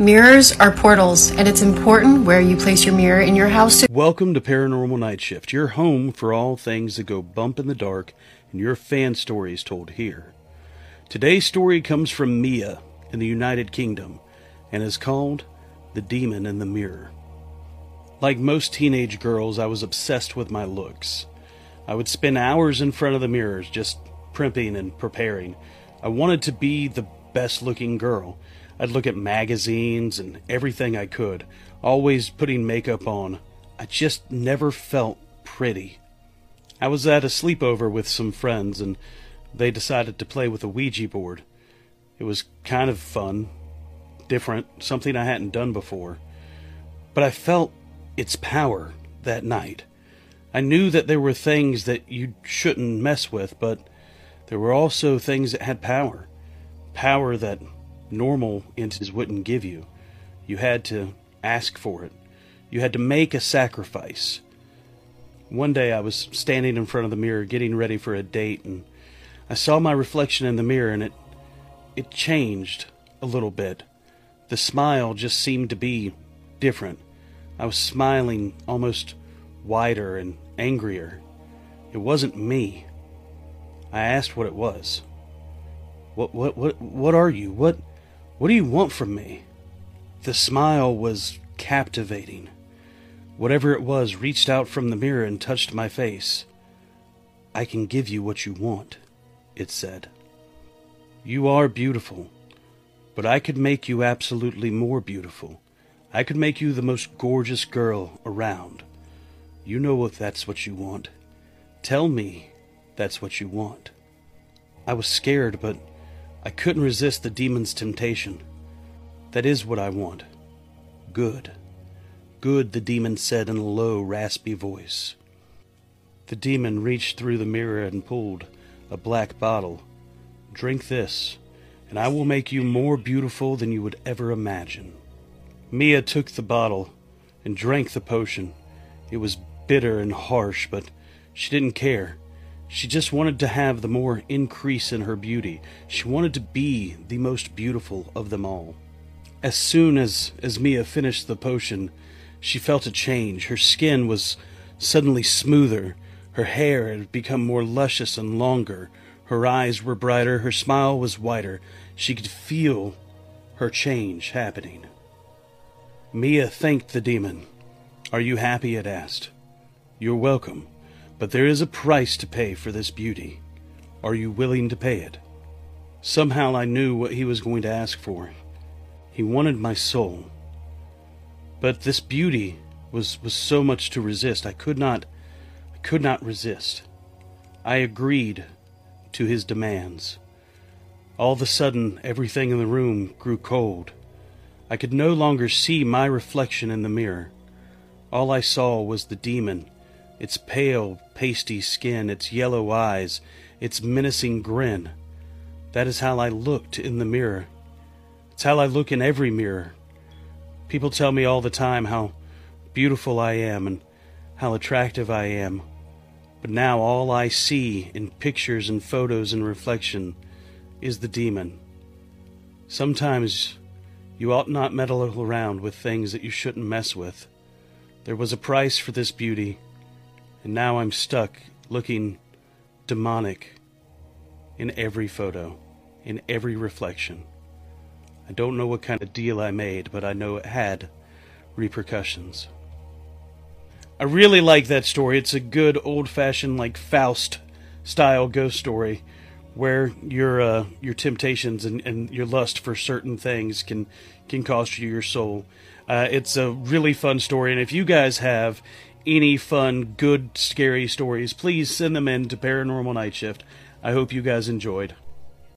Mirrors are portals, and it's important where you place your mirror in your house. To- Welcome to Paranormal Night Shift, your home for all things that go bump in the dark and your fan stories told here. Today's story comes from Mia in the United Kingdom and is called The Demon in the Mirror. Like most teenage girls, I was obsessed with my looks. I would spend hours in front of the mirrors just primping and preparing. I wanted to be the best looking girl. I'd look at magazines and everything I could, always putting makeup on. I just never felt pretty. I was at a sleepover with some friends and they decided to play with a Ouija board. It was kind of fun, different, something I hadn't done before. But I felt its power that night. I knew that there were things that you shouldn't mess with, but there were also things that had power. Power that normal entities wouldn't give you. You had to ask for it. You had to make a sacrifice. One day I was standing in front of the mirror getting ready for a date and I saw my reflection in the mirror and it it changed a little bit. The smile just seemed to be different. I was smiling almost wider and angrier. It wasn't me. I asked what it was. What what what what are you? What what do you want from me? The smile was captivating. Whatever it was reached out from the mirror and touched my face. I can give you what you want, it said. You are beautiful, but I could make you absolutely more beautiful. I could make you the most gorgeous girl around. You know if that's what you want. Tell me that's what you want. I was scared, but I couldn't resist the demon's temptation. That is what I want. Good. Good, the demon said in a low, raspy voice. The demon reached through the mirror and pulled a black bottle. Drink this, and I will make you more beautiful than you would ever imagine. Mia took the bottle and drank the potion. It was bitter and harsh, but she didn't care. She just wanted to have the more increase in her beauty. She wanted to be the most beautiful of them all. As soon as, as Mia finished the potion, she felt a change. Her skin was suddenly smoother. Her hair had become more luscious and longer. Her eyes were brighter. Her smile was wider. She could feel her change happening. Mia thanked the demon. Are you happy? it asked. You're welcome, but there is a price to pay for this beauty. Are you willing to pay it? Somehow I knew what he was going to ask for. He wanted my soul. But this beauty was, was so much to resist. I could not I could not resist. I agreed to his demands. All of a sudden everything in the room grew cold. I could no longer see my reflection in the mirror. All I saw was the demon, its pale, pasty skin, its yellow eyes, its menacing grin. That is how I looked in the mirror. It's how I look in every mirror. People tell me all the time how beautiful I am and how attractive I am. But now all I see in pictures and photos and reflection is the demon. Sometimes you ought not meddle around with things that you shouldn't mess with. There was a price for this beauty, and now I'm stuck looking demonic in every photo, in every reflection. I don't know what kind of deal I made, but I know it had repercussions. I really like that story. It's a good old fashioned, like Faust style ghost story where your uh, your temptations and, and your lust for certain things can can cost you your soul. Uh, it's a really fun story, and if you guys have any fun, good, scary stories, please send them in to Paranormal Night Shift. I hope you guys enjoyed.